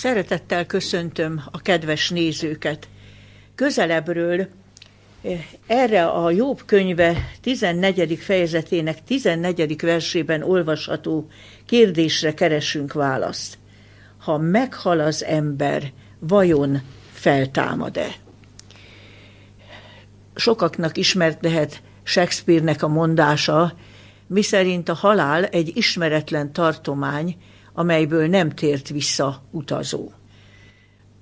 Szeretettel köszöntöm a kedves nézőket. Közelebbről eh, erre a Jobb könyve 14. fejezetének 14. versében olvasható kérdésre keresünk választ. Ha meghal az ember, vajon feltámad-e? Sokaknak ismert lehet Shakespeare-nek a mondása, miszerint a halál egy ismeretlen tartomány, amelyből nem tért vissza utazó.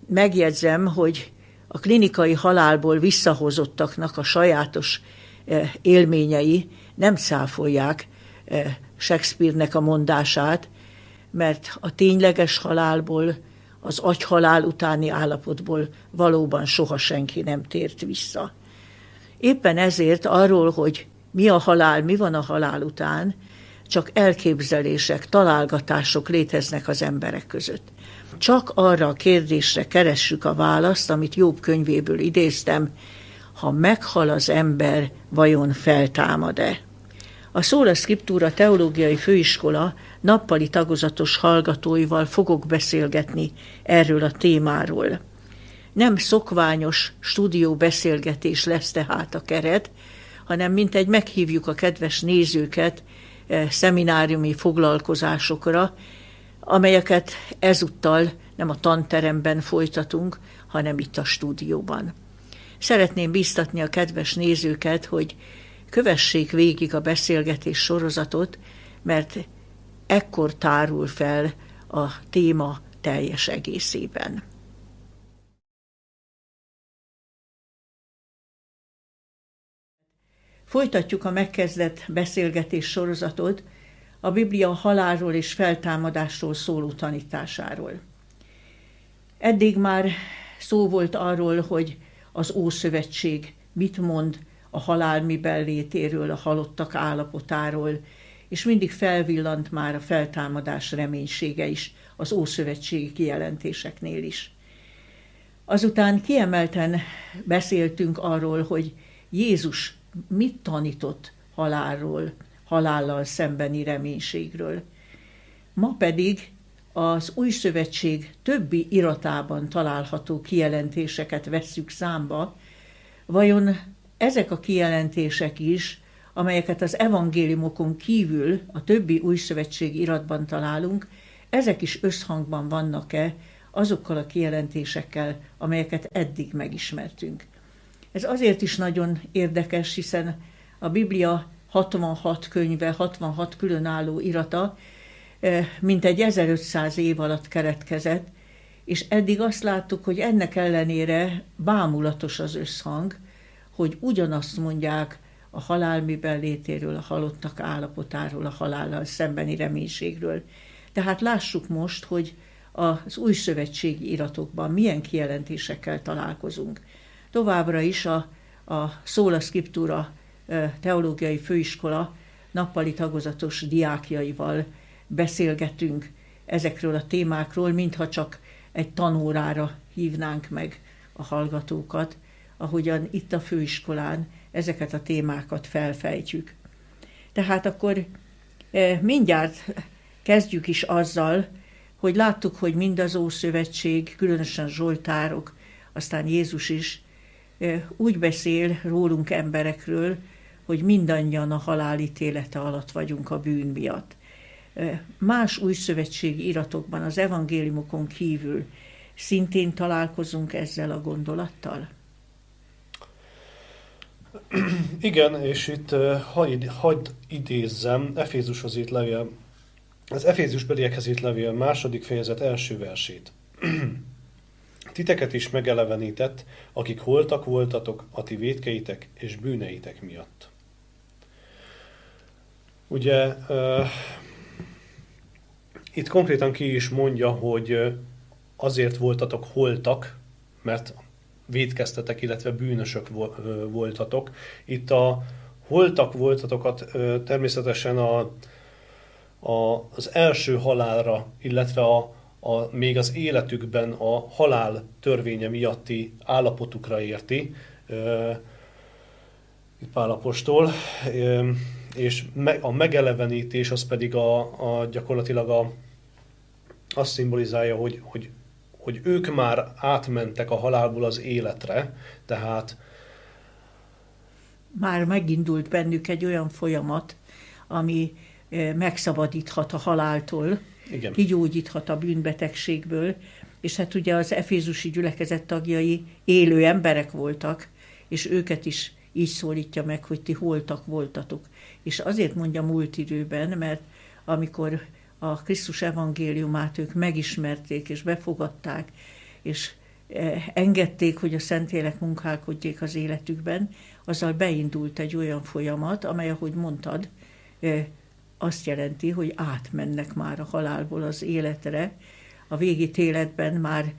Megjegyzem, hogy a klinikai halálból visszahozottaknak a sajátos eh, élményei nem száfolják eh, Shakespeare-nek a mondását, mert a tényleges halálból, az agyhalál utáni állapotból valóban soha senki nem tért vissza. Éppen ezért arról, hogy mi a halál, mi van a halál után, csak elképzelések, találgatások léteznek az emberek között. Csak arra a kérdésre keressük a választ, amit Jobb könyvéből idéztem, ha meghal az ember, vajon feltámad-e? A Szóla Scriptura Teológiai Főiskola nappali tagozatos hallgatóival fogok beszélgetni erről a témáról. Nem szokványos stúdió beszélgetés lesz tehát a keret, hanem mint egy meghívjuk a kedves nézőket szemináriumi foglalkozásokra, amelyeket ezúttal nem a tanteremben folytatunk, hanem itt a stúdióban. Szeretném biztatni a kedves nézőket, hogy kövessék végig a beszélgetés sorozatot, mert ekkor tárul fel a téma teljes egészében. Folytatjuk a megkezdett beszélgetés sorozatot a Biblia halálról és feltámadásról szóló tanításáról. Eddig már szó volt arról, hogy az Ószövetség mit mond a halál miben létéről, a halottak állapotáról, és mindig felvillant már a feltámadás reménysége is az ószövetségi kijelentéseknél is. Azután kiemelten beszéltünk arról, hogy Jézus mit tanított halálról, halállal szembeni reménységről. Ma pedig az új szövetség többi iratában található kijelentéseket vesszük számba, vajon ezek a kijelentések is, amelyeket az evangéliumokon kívül a többi új szövetség iratban találunk, ezek is összhangban vannak-e azokkal a kijelentésekkel, amelyeket eddig megismertünk. Ez azért is nagyon érdekes, hiszen a Biblia 66 könyve, 66 különálló irata, eh, mint egy 1500 év alatt keretkezett, és eddig azt láttuk, hogy ennek ellenére bámulatos az összhang, hogy ugyanazt mondják a halál miben létéről, a halottak állapotáról, a halállal szembeni reménységről. Tehát lássuk most, hogy az új szövetségi iratokban milyen kijelentésekkel találkozunk. Továbbra is a, a Szóla Scriptura teológiai főiskola nappali tagozatos diákjaival beszélgetünk ezekről a témákról, mintha csak egy tanórára hívnánk meg a hallgatókat, ahogyan itt a főiskolán ezeket a témákat felfejtjük. Tehát akkor mindjárt kezdjük is azzal, hogy láttuk, hogy mind az Ószövetség, különösen Zsoltárok, aztán Jézus is úgy beszél rólunk emberekről, hogy mindannyian a halálítélete alatt vagyunk a bűn miatt. Más újszövetségi iratokban, az evangéliumokon kívül szintén találkozunk ezzel a gondolattal? Igen, és itt hagyd, hagyd idézzem Efézushoz írt levél, az Efézus beliekhez írt levél második fejezet első versét. Titeket is megelevenített, akik holtak voltatok a ti védkeitek és bűneitek miatt. Ugye uh, itt konkrétan ki is mondja, hogy azért voltatok holtak, mert védkeztetek, illetve bűnösök voltatok. Itt a holtak voltatokat természetesen a, a, az első halálra, illetve a, a, még az életükben a halál törvénye miatti állapotukra érti, itt Pálapostól, és a megelevenítés az pedig a, a gyakorlatilag a, azt szimbolizálja, hogy, hogy hogy ők már átmentek a halálból az életre, tehát már megindult bennük egy olyan folyamat, ami megszabadíthat a haláltól, Igen. kigyógyíthat a bűnbetegségből, és hát ugye az efézusi gyülekezet tagjai élő emberek voltak, és őket is így szólítja meg, hogy ti holtak voltatok. És azért mondja múlt időben, mert amikor a Krisztus evangéliumát ők megismerték és befogadták, és engedték, hogy a Szentlélek munkálkodjék az életükben, azzal beindult egy olyan folyamat, amely, ahogy mondtad, azt jelenti, hogy átmennek már a halálból az életre. A végi életben már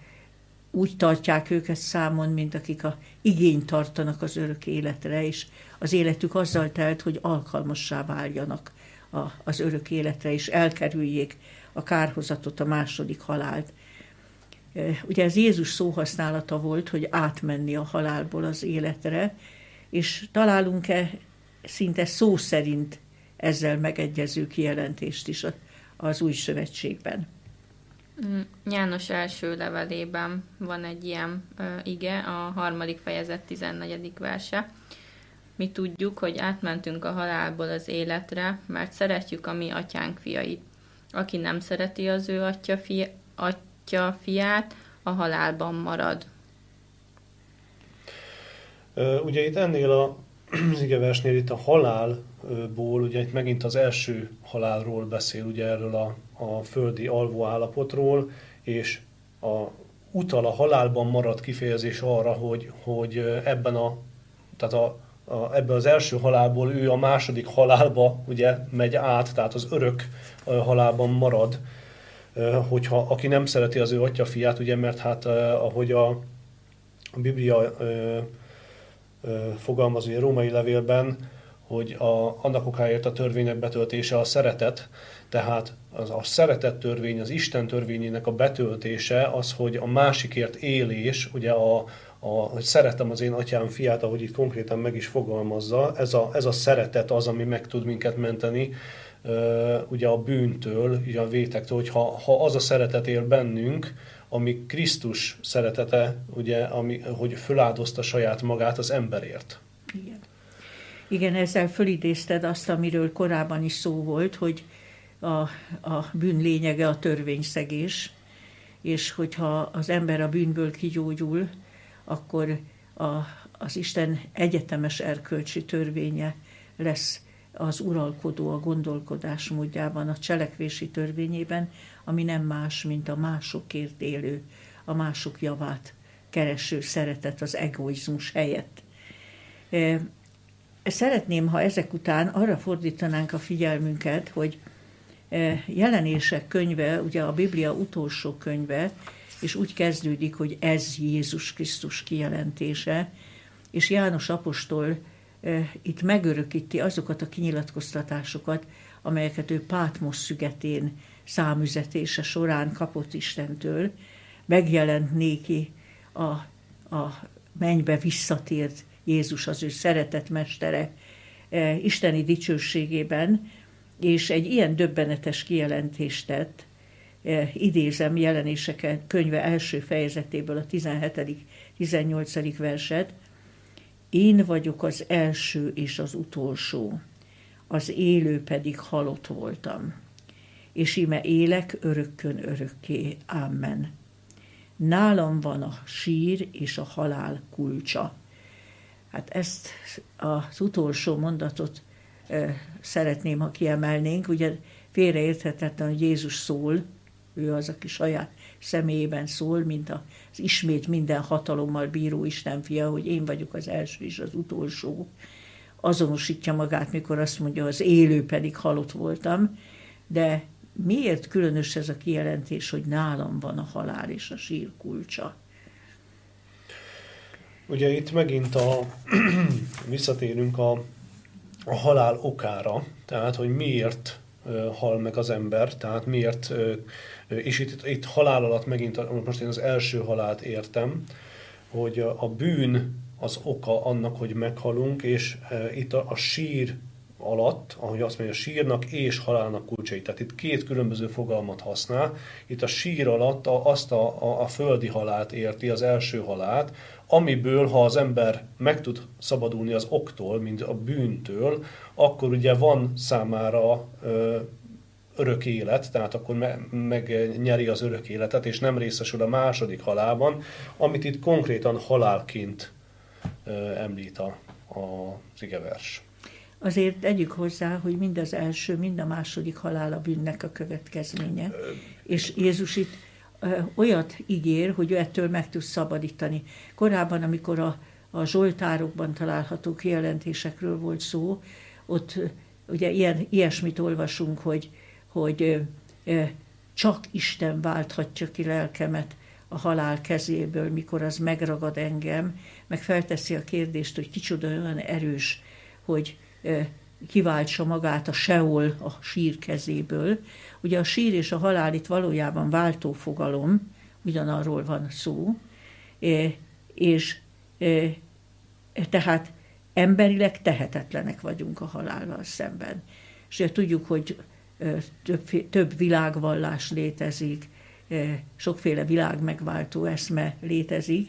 úgy tartják őket számon, mint akik a igényt tartanak az örök életre, és az életük azzal telt, hogy alkalmassá váljanak a, az örök életre, és elkerüljék a kárhozatot, a második halált. Ugye ez Jézus szóhasználata volt, hogy átmenni a halálból az életre, és találunk-e szinte szó szerint ezzel megegyező kijelentést is az új szövetségben. Mm, János első levelében van egy ilyen uh, ige, a harmadik fejezet 14. verse. Mi tudjuk, hogy átmentünk a halálból az életre, mert szeretjük a mi atyánk fiait. Aki nem szereti az ő atya, fia, atya fiát, a halálban marad. Ugye itt ennél a igeversnél itt a halálból, ugye itt megint az első halálról beszél, ugye erről a, a földi alvó állapotról, és a, utal a halálban maradt kifejezés arra, hogy, hogy ebben a, tehát a, a, ebben az első halálból ő a második halálba ugye megy át, tehát az örök halálban marad, hogyha aki nem szereti az ő atya fiát, ugye, mert hát ahogy a, a Biblia fogalmaz a római levélben, hogy a, annak okáért a törvények betöltése a szeretet, tehát az, a szeretet törvény, az Isten törvényének a betöltése az, hogy a másikért élés, ugye a, a, hogy szeretem az én atyám fiát, ahogy itt konkrétan meg is fogalmazza, ez a, ez a szeretet az, ami meg tud minket menteni, ugye a bűntől, ugye a vétektől, hogy ha, ha az a szeretet él bennünk, ami Krisztus szeretete, ugye, ami, hogy föláldozta saját magát az emberért. Igen. Igen, ezzel fölidézted azt, amiről korábban is szó volt, hogy a, a bűn lényege a törvényszegés, és hogyha az ember a bűnből kigyógyul, akkor a, az Isten egyetemes erkölcsi törvénye lesz az uralkodó a gondolkodás módjában, a cselekvési törvényében, ami nem más, mint a másokért élő, a mások javát kereső szeretet az egoizmus helyett. Szeretném, ha ezek után arra fordítanánk a figyelmünket, hogy e, jelenések könyve, ugye a Biblia utolsó könyve, és úgy kezdődik, hogy ez Jézus Krisztus kijelentése, és János apostol e, itt megörökíti azokat a kinyilatkoztatásokat, amelyeket ő Pátmos szügetén számüzetése során kapott Istentől, megjelent néki a, a mennybe visszatért Jézus, az ő szeretett mestere e, isteni dicsőségében, és egy ilyen döbbenetes kijelentést tett, e, idézem jelenések könyve első fejezetéből a 17.-18. verset, én vagyok az első és az utolsó, az élő pedig halott voltam és ime élek örökkön örökké. Amen. Nálam van a sír és a halál kulcsa. Hát ezt az utolsó mondatot szeretném, ha kiemelnénk. Ugye félreérthetetlen, hogy Jézus szól, ő az, aki saját személyében szól, mint az ismét minden hatalommal bíró Isten fia, hogy én vagyok az első és az utolsó. Azonosítja magát, mikor azt mondja, az élő pedig halott voltam, de miért különös ez a kijelentés, hogy nálam van a halál és a sír kulcsa? Ugye itt megint a, visszatérünk a, a halál okára, tehát hogy miért hal meg az ember, tehát miért, és itt, itt halál alatt megint, most én az első halált értem, hogy a bűn az oka annak, hogy meghalunk, és itt a, a sír alatt, ahogy azt mondja, sírnak és halálnak kulcsai. Tehát itt két különböző fogalmat használ. Itt a sír alatt a, azt a, a, a földi halált érti, az első halált, amiből, ha az ember meg tud szabadulni az októl, mint a bűntől, akkor ugye van számára ö, örök élet, tehát akkor me- megnyeri az örök életet, és nem részesül a második halálban, amit itt konkrétan halálként ö, említ a, a igevers. Azért tegyük hozzá, hogy mind az első, mind a második halál a bűnnek a következménye. És Jézus itt olyat ígér, hogy ő ettől meg tud szabadítani. Korábban, amikor a, a Zsoltárokban található kijelentésekről volt szó, ott ugye ilyen, ilyesmit olvasunk, hogy, hogy csak Isten válthatja ki lelkemet a halál kezéből, mikor az megragad engem, meg felteszi a kérdést, hogy kicsoda olyan erős, hogy kiváltsa magát a Seol a sír kezéből. Ugye a sír és a halál itt valójában váltó fogalom, ugyanarról van szó, és tehát emberileg tehetetlenek vagyunk a halállal szemben. És ugye tudjuk, hogy több, több világvallás létezik, sokféle világ megváltó eszme létezik,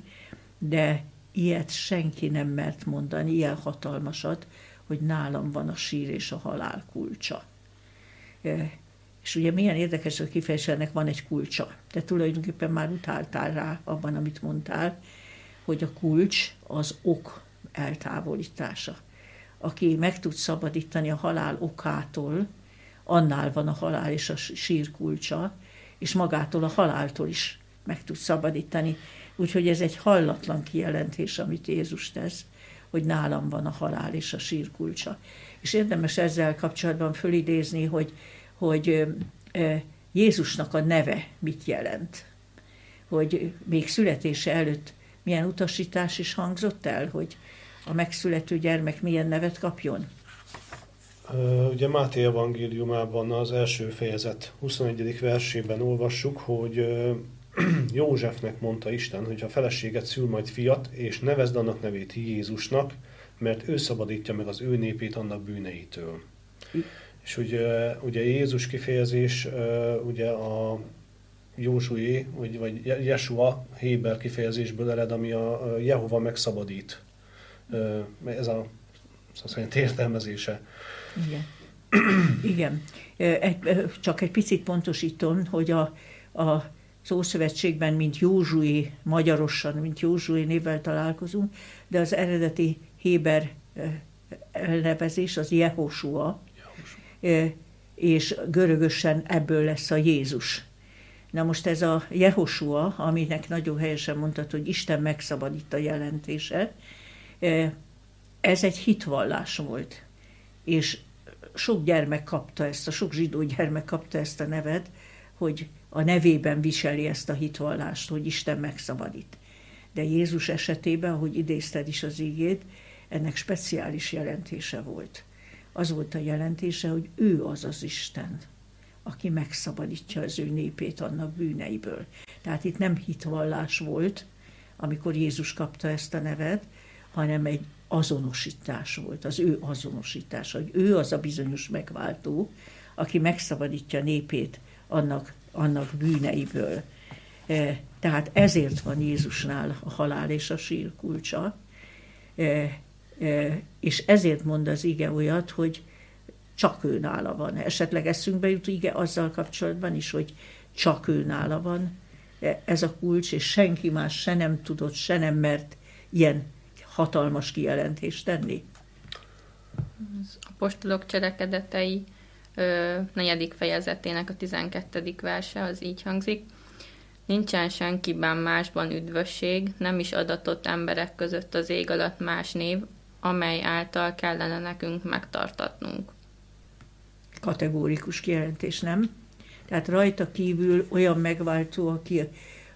de ilyet senki nem mert mondani, ilyen hatalmasat, hogy nálam van a sír és a halál kulcsa. És ugye milyen érdekes, hogy kifejezésnek van egy kulcsa. Te tulajdonképpen már utáltál rá abban, amit mondtál, hogy a kulcs az ok eltávolítása. Aki meg tud szabadítani a halál okától, annál van a halál és a sír kulcsa, és magától a haláltól is meg tud szabadítani. Úgyhogy ez egy hallatlan kijelentés, amit Jézus tesz, hogy nálam van a halál és a sír kulcsa. És érdemes ezzel kapcsolatban fölidézni, hogy, hogy Jézusnak a neve mit jelent. Hogy még születése előtt milyen utasítás is hangzott el, hogy a megszülető gyermek milyen nevet kapjon? Ugye Máté evangéliumában az első fejezet 21. versében olvassuk, hogy Józsefnek mondta Isten, hogy a feleséget szül majd fiat, és nevezd annak nevét Jézusnak, mert ő szabadítja meg az ő népét annak bűneitől. És ugye, ugye Jézus kifejezés ugye a Józsué, vagy, vagy Jesua Héber kifejezésből ered, ami a Jehova megszabadít. Ez a szerint értelmezése. Igen. Igen. Csak egy picit pontosítom, hogy a, a Szószövetségben, mint Józsué, magyarosan, mint Józsué névvel találkozunk, de az eredeti Héber elnevezés az Jehosua, és görögösen ebből lesz a Jézus. Na most ez a Jehosua, aminek nagyon helyesen mondtad, hogy Isten megszabadít a jelentése, ez egy hitvallás volt. És sok gyermek kapta ezt, a sok zsidó gyermek kapta ezt a nevet, hogy a nevében viseli ezt a hitvallást, hogy Isten megszabadít. De Jézus esetében, ahogy idézted is az ígét, ennek speciális jelentése volt. Az volt a jelentése, hogy ő az az Isten, aki megszabadítja az ő népét annak bűneiből. Tehát itt nem hitvallás volt, amikor Jézus kapta ezt a nevet, hanem egy azonosítás volt, az ő azonosítása, hogy ő az a bizonyos megváltó, aki megszabadítja népét annak annak bűneiből. E, tehát ezért van Jézusnál a halál és a sír kulcsa, e, és ezért mond az ige olyat, hogy csak ő nála van. Esetleg eszünkbe jut ige azzal kapcsolatban is, hogy csak ő nála van ez a kulcs, és senki más se nem tudott, se nem mert ilyen hatalmas kijelentést tenni. Az apostolok cselekedetei negyedik fejezetének a 12. verse, az így hangzik. Nincsen senkiben másban üdvösség, nem is adatott emberek között az ég alatt más név, amely által kellene nekünk megtartatnunk. Kategórikus kijelentés, nem? Tehát rajta kívül olyan megváltó, aki,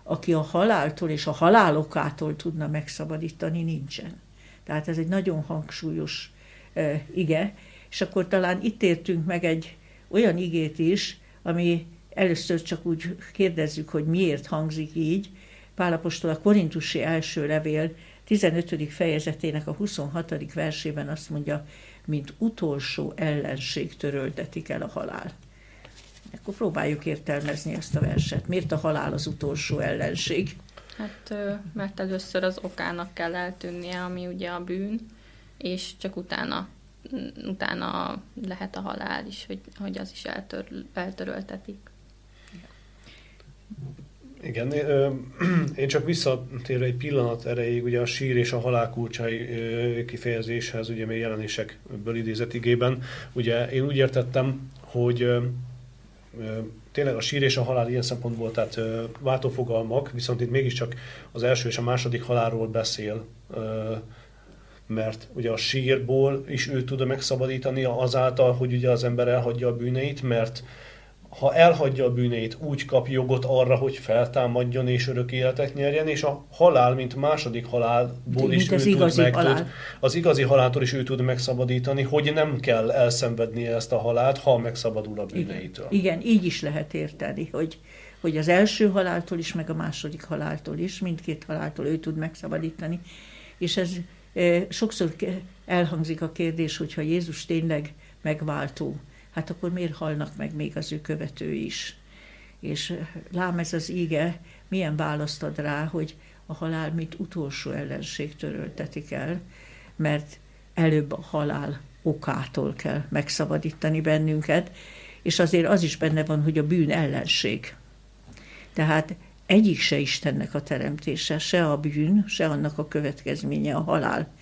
aki a haláltól és a halálokától tudna megszabadítani, nincsen. Tehát ez egy nagyon hangsúlyos uh, ige, és akkor talán itt értünk meg egy olyan igét is, ami először csak úgy kérdezzük, hogy miért hangzik így. Pálapostól a Korintusi első levél 15. fejezetének a 26. versében azt mondja, mint utolsó ellenség töröltetik el a halál. Akkor próbáljuk értelmezni ezt a verset. Miért a halál az utolsó ellenség? Hát, mert először az okának kell eltűnnie, ami ugye a bűn, és csak utána, utána lehet a halál is, hogy, hogy az is eltör, eltöröltetik. Igen, én csak visszatérve egy pillanat erejéig, ugye a sír és a halál kulcsai kifejezéshez, ugye még jelenésekből idézett igében, ugye én úgy értettem, hogy tényleg a sír és a halál ilyen szempontból, tehát váltófogalmak, viszont itt mégiscsak az első és a második halálról beszél, mert ugye a sírból is ő tud megszabadítani azáltal, hogy ugye az ember elhagyja a bűneit, mert ha elhagyja a bűneit, úgy kap jogot arra, hogy feltámadjon és örök életet nyerjen, és a halál, mint második halálból is ő tud meg, tud, az igazi haláltól is ő tud megszabadítani, hogy nem kell elszenvednie ezt a halált, ha megszabadul a bűneitől. Igen, Igen így is lehet érteni, hogy, hogy az első haláltól is, meg a második haláltól is, mindkét haláltól ő tud megszabadítani. És ez e, sokszor elhangzik a kérdés, hogyha Jézus tényleg megváltó, hát akkor miért halnak meg még az ő követői is? És lám ez az íge milyen választ ad rá, hogy a halál mint utolsó ellenség töröltetik el, mert előbb a halál okától kell megszabadítani bennünket, és azért az is benne van, hogy a bűn ellenség. Tehát egyik se Istennek a teremtése, se a bűn, se annak a következménye a halál.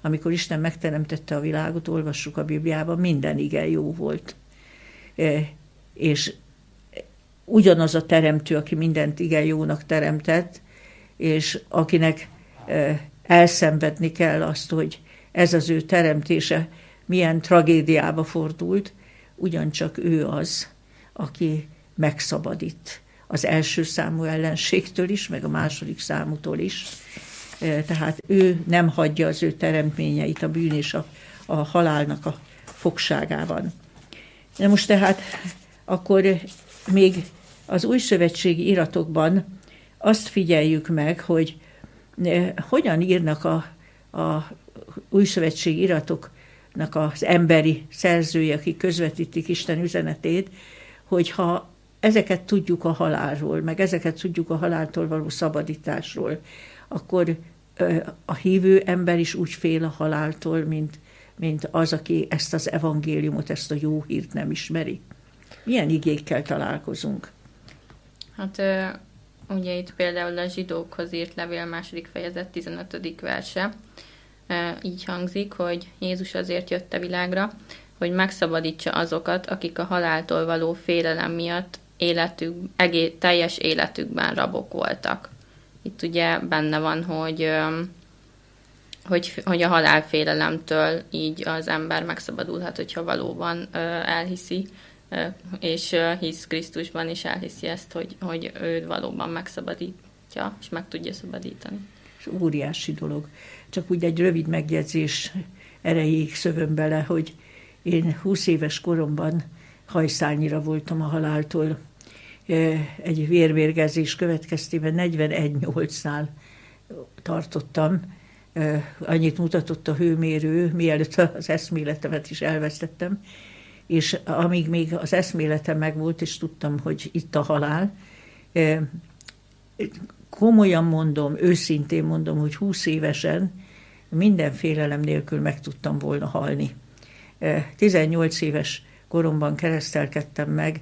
Amikor Isten megteremtette a világot, olvassuk a Bibliában, minden igen jó volt és ugyanaz a teremtő, aki mindent igen jónak teremtett, és akinek elszenvedni kell azt, hogy ez az ő teremtése milyen tragédiába fordult, ugyancsak ő az, aki megszabadít az első számú ellenségtől is, meg a második számútól is. Tehát ő nem hagyja az ő teremtményeit a bűn és a, a halálnak a fogságában. Na most tehát akkor még az új szövetségi iratokban azt figyeljük meg, hogy eh, hogyan írnak a, a új szövetségi iratoknak az emberi szerzői, akik közvetítik Isten üzenetét, hogyha ezeket tudjuk a halálról, meg ezeket tudjuk a haláltól való szabadításról, akkor eh, a hívő ember is úgy fél a haláltól, mint mint az, aki ezt az evangéliumot, ezt a jó hírt nem ismeri. Milyen igékkel találkozunk? Hát ugye itt például a zsidókhoz írt levél második fejezet 15. verse így hangzik, hogy Jézus azért jött a világra, hogy megszabadítsa azokat, akik a haláltól való félelem miatt életük, egész, teljes életükben rabok voltak. Itt ugye benne van, hogy hogy, hogy a halálfélelemtől így az ember megszabadulhat, hogyha valóban ö, elhiszi, ö, és ö, hisz Krisztusban, és elhiszi ezt, hogy, hogy ő valóban megszabadítja, és meg tudja szabadítani. És óriási dolog. Csak úgy egy rövid megjegyzés erejéig szövöm bele, hogy én 20 éves koromban hajszányira voltam a haláltól. Egy vérvérgezés következtében 41-8-nál tartottam, annyit mutatott a hőmérő, mielőtt az eszméletemet is elvesztettem, és amíg még az eszméletem megvolt, és tudtam, hogy itt a halál, komolyan mondom, őszintén mondom, hogy 20 évesen minden félelem nélkül meg tudtam volna halni. 18 éves koromban keresztelkedtem meg,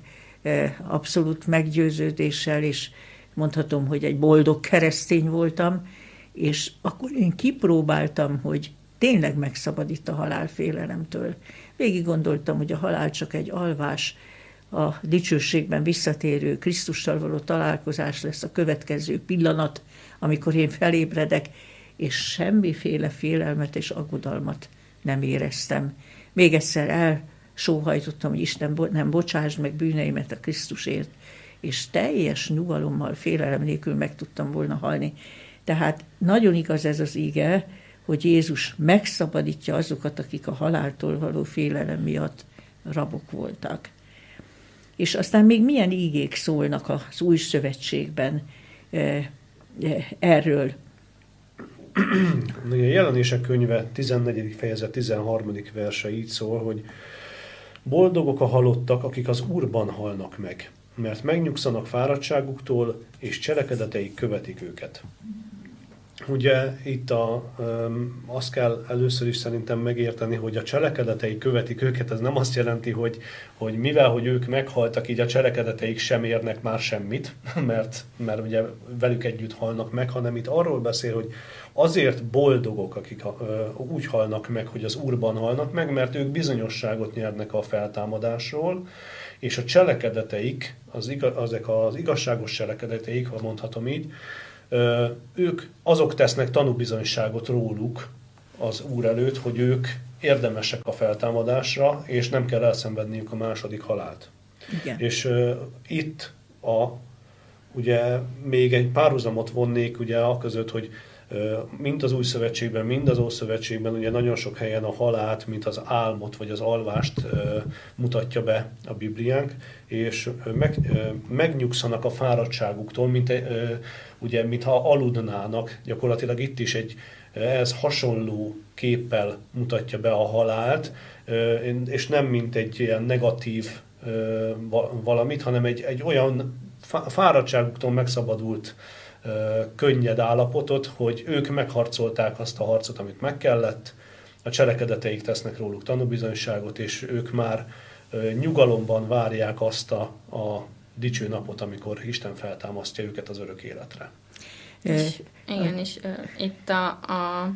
abszolút meggyőződéssel, és mondhatom, hogy egy boldog keresztény voltam, és akkor én kipróbáltam, hogy tényleg megszabadít a halálfélelemtől. Végig gondoltam, hogy a halál csak egy alvás, a dicsőségben visszatérő Krisztussal való találkozás lesz a következő pillanat, amikor én felébredek, és semmiféle félelmet és aggodalmat nem éreztem. Még egyszer elsóhajtottam, hogy Isten nem bocsásd meg bűneimet a Krisztusért, és teljes nyugalommal, félelem nélkül meg tudtam volna halni. Tehát nagyon igaz ez az ige, hogy Jézus megszabadítja azokat, akik a haláltól való félelem miatt rabok voltak. És aztán még milyen ígék szólnak az új szövetségben eh, eh, erről. A jelenések könyve 14. fejezet 13. verse így szól, hogy Boldogok a halottak, akik az Úrban halnak meg, mert megnyugszanak fáradtságuktól, és cselekedeteik követik őket. Ugye itt a, azt kell először is szerintem megérteni, hogy a cselekedetei követik őket, ez nem azt jelenti, hogy, hogy mivel, hogy ők meghaltak, így a cselekedeteik sem érnek már semmit, mert, mert ugye velük együtt halnak meg, hanem itt arról beszél, hogy azért boldogok, akik úgy halnak meg, hogy az Úrban halnak meg, mert ők bizonyosságot nyernek a feltámadásról, és a cselekedeteik, az igaz, azok az igazságos cselekedeteik, ha mondhatom így, ők azok tesznek tanúbizonyságot róluk az Úr előtt, hogy ők érdemesek a feltámadásra, és nem kell elszenvedniük a második halált. Igen. És uh, itt a, ugye még egy párhuzamot vonnék ugye a között, hogy mind az új szövetségben, mind az ószövetségben ugye nagyon sok helyen a halált, mint az álmot vagy az alvást mutatja be a Bibliánk, és meg, megnyugszanak a fáradtságuktól, mint, ugye, mintha aludnának. Gyakorlatilag itt is egy ehhez hasonló képpel mutatja be a halált, és nem mint egy ilyen negatív valamit, hanem egy, egy olyan fáradtságuktól megszabadult könnyed állapotot, hogy ők megharcolták azt a harcot, amit meg kellett, a cselekedeteik tesznek róluk tanúbizonyságot, és ők már nyugalomban várják azt a, a dicső napot, amikor Isten feltámasztja őket az örök életre. És, igen, és uh, itt a, a,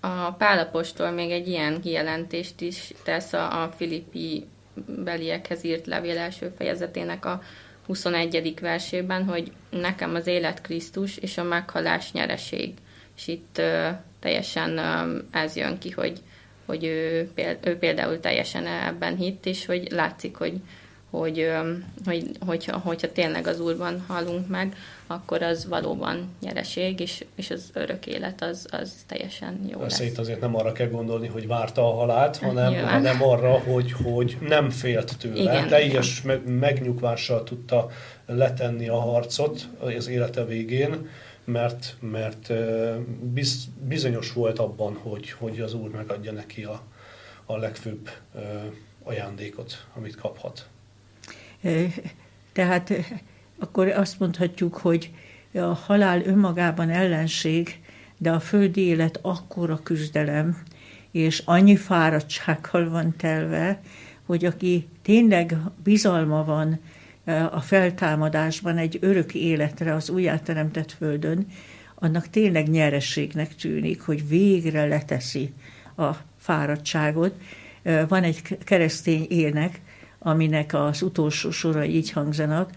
a Pálapostól még egy ilyen kijelentést is tesz a, a Filippi beliekhez írt levél első fejezetének a 21. versében, hogy nekem az élet Krisztus és a meghalás nyereség. És itt uh, teljesen uh, ez jön ki, hogy, hogy ő, ő például teljesen ebben hitt, és hogy látszik, hogy, hogy, hogy hogyha, hogyha tényleg az Úrban halunk meg, akkor az valóban nyereség, és, és az örök élet az, az teljesen jó Persze lesz. itt azért nem arra kell gondolni, hogy várta a halált, hanem, hanem arra, hogy, hogy nem félt tőle. Igen, Teljes igen. megnyugvással tudta letenni a harcot az élete végén, mert, mert biz, bizonyos volt abban, hogy, hogy az Úr megadja neki a, a legfőbb ajándékot, amit kaphat. Tehát akkor azt mondhatjuk, hogy a halál önmagában ellenség, de a földi élet akkora küzdelem, és annyi fáradtsággal van telve, hogy aki tényleg bizalma van a feltámadásban egy örök életre az újjáteremtett földön, annak tényleg nyerességnek tűnik, hogy végre leteszi a fáradtságot. Van egy keresztény ének, aminek az utolsó sora így hangzanak,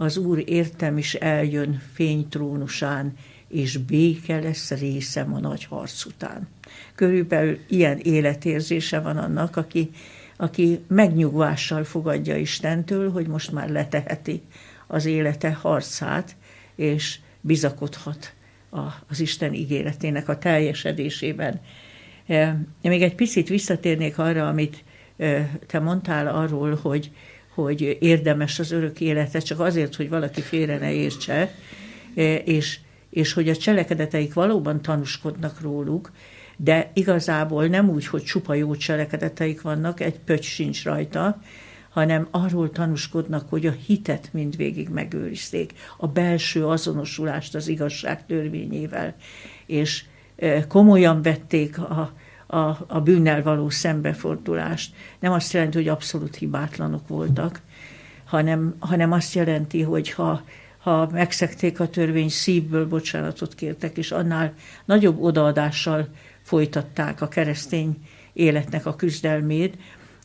az Úr értem is eljön fénytrónusán, és béke lesz részem a nagy harc után. Körülbelül ilyen életérzése van annak, aki, aki megnyugvással fogadja Istentől, hogy most már leteheti az élete harcát, és bizakodhat a, az Isten ígéretének a teljesedésében. Én még egy picit visszatérnék arra, amit te mondtál arról, hogy, hogy érdemes az örök életet, csak azért, hogy valaki félre ne értse, és, és hogy a cselekedeteik valóban tanúskodnak róluk, de igazából nem úgy, hogy csupa jó cselekedeteik vannak, egy pöcs sincs rajta, hanem arról tanúskodnak, hogy a hitet mindvégig megőrizték, a belső azonosulást az igazság törvényével, és komolyan vették a, a, a bűnnel való szembefordulást. Nem azt jelenti, hogy abszolút hibátlanok voltak, hanem, hanem azt jelenti, hogy ha, ha megszekték a törvény, szívből bocsánatot kértek, és annál nagyobb odaadással folytatták a keresztény életnek a küzdelmét,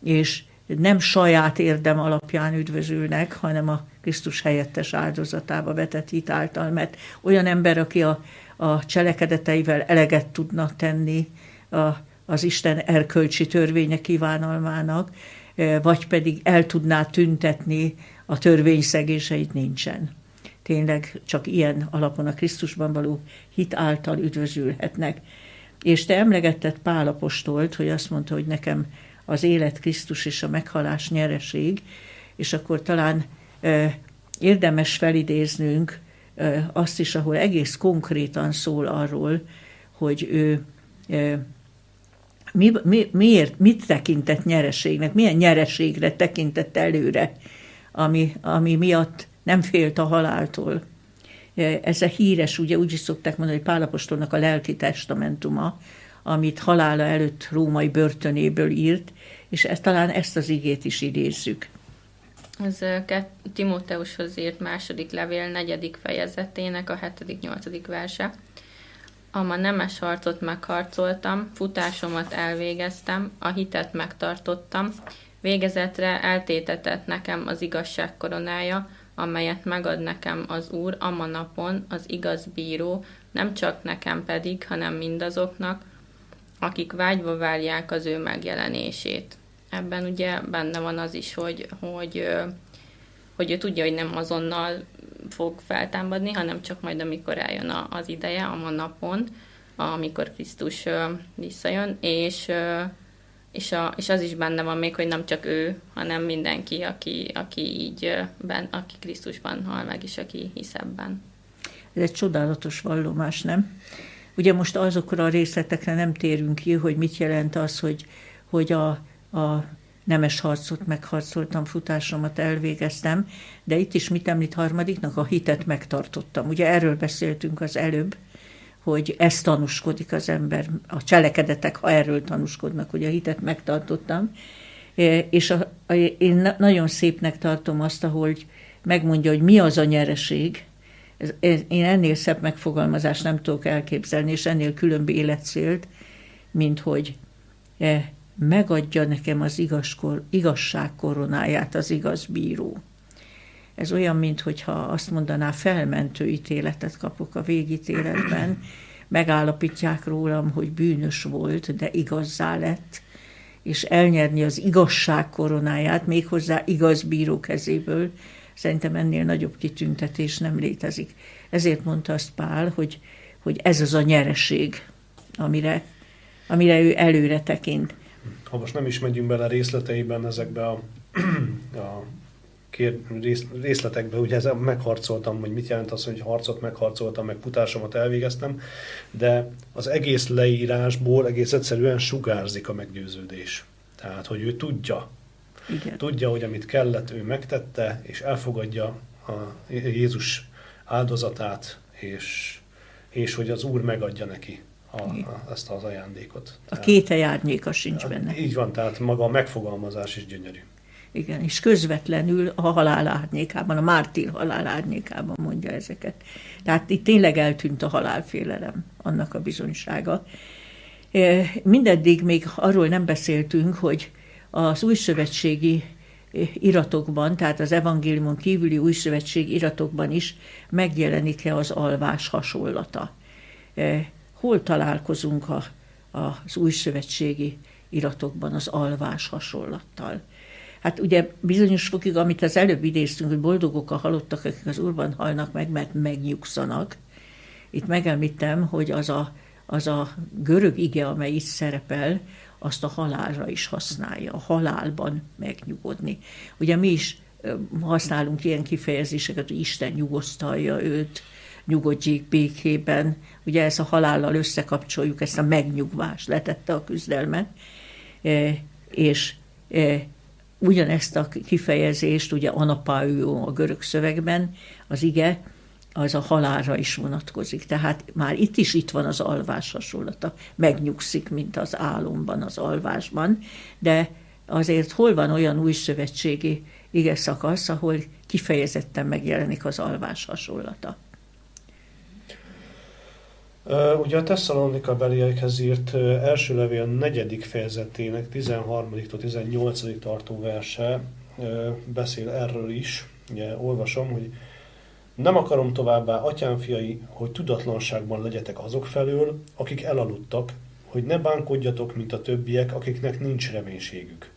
és nem saját érdem alapján üdvözülnek, hanem a Krisztus helyettes áldozatába vetett hit által, mert olyan ember, aki a, a cselekedeteivel eleget tudna tenni a, az Isten erkölcsi törvénye kívánalmának, eh, vagy pedig el tudná tüntetni a törvényszegéseit nincsen. Tényleg csak ilyen alapon a Krisztusban való hit által üdvözülhetnek. És te emlegetted Pálapostolt, hogy azt mondta, hogy nekem az élet Krisztus és a meghalás nyereség, és akkor talán eh, érdemes felidéznünk eh, azt is, ahol egész konkrétan szól arról, hogy ő mi, mi, miért, mit tekintett nyereségnek, milyen nyereségre tekintett előre, ami, ami miatt nem félt a haláltól. Ez a híres, ugye úgy is szokták mondani, hogy Pálapostolnak a lelki testamentuma, amit halála előtt római börtönéből írt, és ezt, talán ezt az igét is idézzük. Ez Timóteushoz írt második levél negyedik fejezetének a hetedik nyolcadik Ama nemes harcot megharcoltam, futásomat elvégeztem, a hitet megtartottam, végezetre eltétetett nekem az igazság koronája, amelyet megad nekem az Úr a napon, az igaz bíró, nem csak nekem pedig, hanem mindazoknak, akik vágyva várják az ő megjelenését. Ebben ugye benne van az is, hogy, hogy, hogy ő tudja, hogy nem azonnal fog feltámadni, hanem csak majd, amikor eljön az ideje, a napon, amikor Krisztus visszajön, és, és, a, és az is benne van még, hogy nem csak ő, hanem mindenki, aki, aki így, ben, aki Krisztusban hal meg, és aki hisz ebben. Ez egy csodálatos vallomás, nem? Ugye most azokra a részletekre nem térünk ki, hogy mit jelent az, hogy, hogy a, a nemes harcot megharcoltam, futásomat elvégeztem, de itt is mit említ harmadiknak? A hitet megtartottam. Ugye erről beszéltünk az előbb, hogy ezt tanúskodik az ember, a cselekedetek, ha erről tanúskodnak, hogy a hitet megtartottam. E, és a, a, én nagyon szépnek tartom azt, ahogy megmondja, hogy mi az a nyereség. Ez, én ennél szebb megfogalmazást nem tudok elképzelni, és ennél különb életcélt, mint hogy e, megadja nekem az igazkor, igazság koronáját az igaz bíró. Ez olyan, mintha azt mondaná, felmentő ítéletet kapok a végítéletben, megállapítják rólam, hogy bűnös volt, de igazzá lett, és elnyerni az igazság koronáját, méghozzá igaz bíró kezéből, szerintem ennél nagyobb kitüntetés nem létezik. Ezért mondta azt Pál, hogy, hogy ez az a nyereség, amire, amire ő előre tekint ha most nem is megyünk bele részleteiben ezekbe a, a kér, rész, részletekbe, ugye ezzel megharcoltam, hogy mit jelent az, hogy harcot megharcoltam, meg futásomat elvégeztem, de az egész leírásból egész egyszerűen sugárzik a meggyőződés. Tehát, hogy ő tudja, Igen. tudja, hogy amit kellett, ő megtette, és elfogadja a Jézus áldozatát, és, és hogy az Úr megadja neki a, a, ezt az ajándékot. A két árnyéka sincs benne. Így van, tehát maga a megfogalmazás is gyönyörű. Igen, és közvetlenül a halál árnyékában, a mártír halál árnyékában mondja ezeket. Tehát itt tényleg eltűnt a halálfélelem, annak a bizonysága. E, mindeddig még arról nem beszéltünk, hogy az újszövetségi iratokban, tehát az evangéliumon kívüli újszövetség iratokban is megjelenik-e az alvás hasonlata. Hol találkozunk a, az újszövetségi iratokban az alvás hasonlattal. Hát ugye bizonyos fokig, amit az előbb idéztünk, hogy boldogok a halottak, akik az Úrban halnak meg, mert megnyugszanak. Itt megemlítem, hogy az a, az a görög ige, amely itt szerepel, azt a halálra is használja, a halálban megnyugodni. Ugye mi is használunk ilyen kifejezéseket, hogy Isten nyugosztalja őt, nyugodjék békében. Ugye ez a halállal összekapcsoljuk, ezt a megnyugvást letette a küzdelmet, e, és e, ugyanezt a kifejezést, ugye anapájó a görög szövegben, az ige, az a halálra is vonatkozik. Tehát már itt is itt van az alvás hasonlata. Megnyugszik, mint az álomban, az alvásban, de azért hol van olyan új szövetségi ige szakasz, ahol kifejezetten megjelenik az alvás hasonlata. Ugye a Tesszalonika beliekhez írt első levél negyedik fejezetének 13 18 tartó verse beszél erről is. Ugye olvasom, hogy nem akarom továbbá, atyám fiai, hogy tudatlanságban legyetek azok felől, akik elaludtak, hogy ne bánkodjatok, mint a többiek, akiknek nincs reménységük.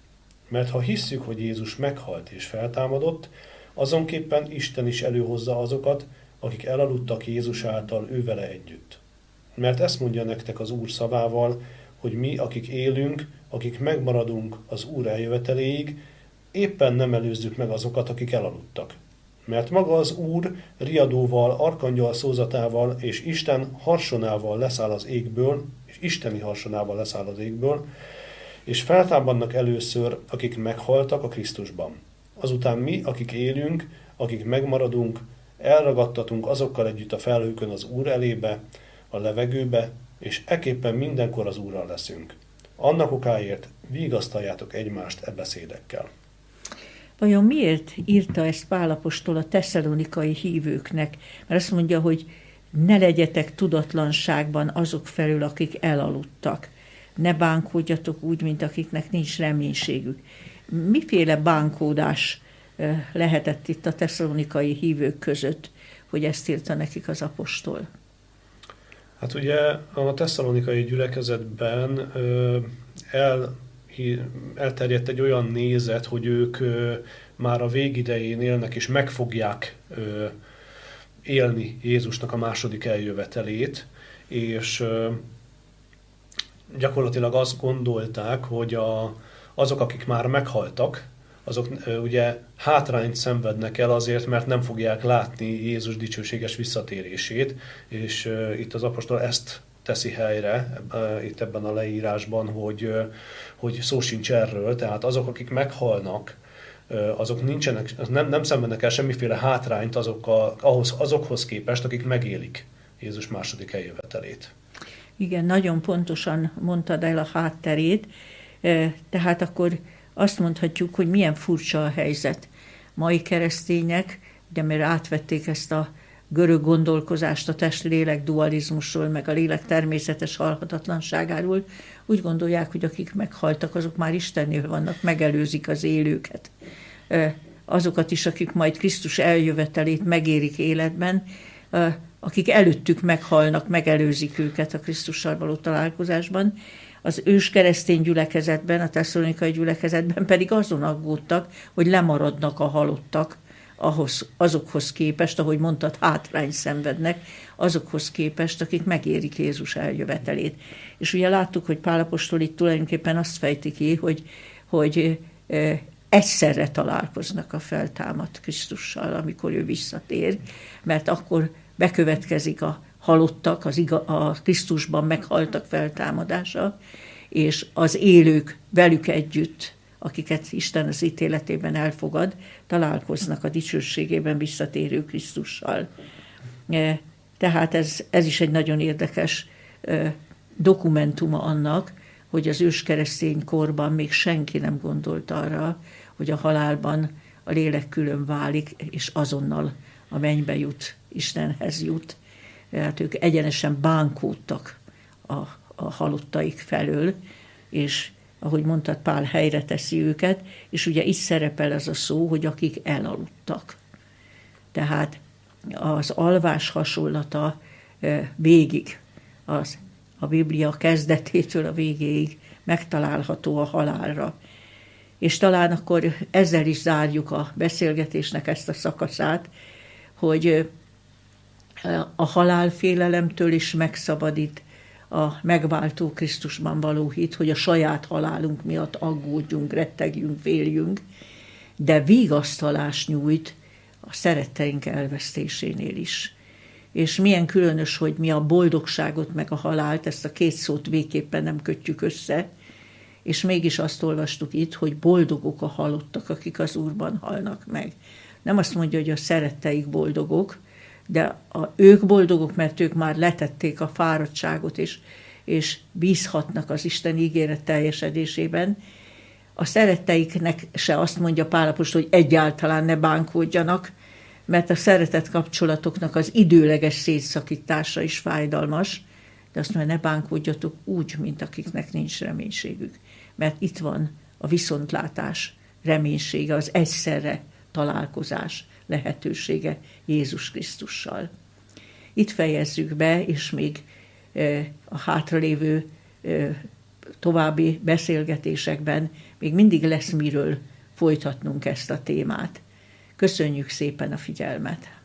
Mert ha hisszük, hogy Jézus meghalt és feltámadott, azonképpen Isten is előhozza azokat, akik elaludtak Jézus által ővele együtt. Mert ezt mondja nektek az Úr szavával, hogy mi, akik élünk, akik megmaradunk az Úr eljöveteléig, éppen nem előzzük meg azokat, akik elaludtak. mert maga az Úr riadóval, arkangyal szózatával és Isten harsonával leszáll az égből, és isteni harsonával leszáll az égből, és feltámadnak először, akik meghaltak a Krisztusban. Azután mi, akik élünk, akik megmaradunk, elragadtatunk azokkal együtt a felhőkön az Úr elébe, a levegőbe, és eképpen mindenkor az Úrral leszünk. Annak okáért vigasztaljátok egymást e beszédekkel. Vajon miért írta ezt Pálapostól a tesszalonikai hívőknek? Mert azt mondja, hogy ne legyetek tudatlanságban azok felül, akik elaludtak. Ne bánkódjatok úgy, mint akiknek nincs reménységük. Miféle bánkódás lehetett itt a tesszalonikai hívők között, hogy ezt írta nekik az apostol? Hát ugye a tesszalonikai gyülekezetben el elterjedt egy olyan nézet, hogy ők már a végidején élnek, és meg fogják élni Jézusnak a második eljövetelét, és gyakorlatilag azt gondolták, hogy a, azok, akik már meghaltak, azok ugye hátrányt szenvednek el azért, mert nem fogják látni Jézus dicsőséges visszatérését, és itt az apostol ezt teszi helyre itt ebben a leírásban, hogy, hogy szó sincs erről, tehát azok, akik meghalnak, azok nincsenek, nem, nem szenvednek el semmiféle hátrányt azokkal, ahhoz, azokhoz képest, akik megélik Jézus második eljövetelét. Igen, nagyon pontosan mondtad el a hátterét, tehát akkor azt mondhatjuk, hogy milyen furcsa a helyzet. Mai keresztények, ugye mert átvették ezt a görög gondolkozást a test-lélek dualizmusról, meg a lélek természetes halhatatlanságáról, úgy gondolják, hogy akik meghaltak, azok már Istennél vannak, megelőzik az élőket. Azokat is, akik majd Krisztus eljövetelét megérik életben, akik előttük meghalnak, megelőzik őket a Krisztussal való találkozásban. Az ős keresztény gyülekezetben, a tesszalonikai gyülekezetben pedig azon aggódtak, hogy lemaradnak a halottak, ahhoz, azokhoz képest, ahogy mondtad, hátrány szenvednek, azokhoz képest, akik megérik Jézus eljövetelét. És ugye láttuk, hogy Pálapostól itt tulajdonképpen azt fejti ki, hogy, hogy egyszerre találkoznak a feltámadt Krisztussal, amikor ő visszatér, mert akkor bekövetkezik a halottak, az iga, a Krisztusban meghaltak feltámadása, és az élők velük együtt akiket Isten az ítéletében elfogad, találkoznak a dicsőségében visszatérő Krisztussal. E, tehát ez, ez is egy nagyon érdekes e, dokumentuma annak, hogy az őskeresztény korban még senki nem gondolt arra, hogy a halálban a lélek külön válik, és azonnal a mennybe jut, Istenhez jut. Tehát ők egyenesen bánkódtak a, a halottaik felől, és ahogy mondtad, Pál helyre teszi őket, és ugye itt szerepel ez a szó, hogy akik elaludtak. Tehát az alvás hasonlata végig, az a Biblia kezdetétől a végéig megtalálható a halálra. És talán akkor ezzel is zárjuk a beszélgetésnek ezt a szakaszát, hogy a halálfélelemtől is megszabadít a megváltó Krisztusban való hit, hogy a saját halálunk miatt aggódjunk, rettegjünk, féljünk, de vigasztalás nyújt a szeretteink elvesztésénél is. És milyen különös, hogy mi a boldogságot meg a halált, ezt a két szót végképpen nem kötjük össze, és mégis azt olvastuk itt, hogy boldogok a halottak, akik az Úrban halnak meg. Nem azt mondja, hogy a szeretteik boldogok, de a, ők boldogok, mert ők már letették a fáradtságot, és, és bízhatnak az Isten ígéret teljesedésében. A szeretteiknek se azt mondja Pálapos, hogy egyáltalán ne bánkódjanak, mert a szeretet kapcsolatoknak az időleges szétszakítása is fájdalmas, de azt mondja, ne bánkódjatok úgy, mint akiknek nincs reménységük. Mert itt van a viszontlátás reménysége, az egyszerre találkozás lehetősége Jézus Krisztussal. Itt fejezzük be, és még a hátralévő további beszélgetésekben még mindig lesz miről folytatnunk ezt a témát. Köszönjük szépen a figyelmet!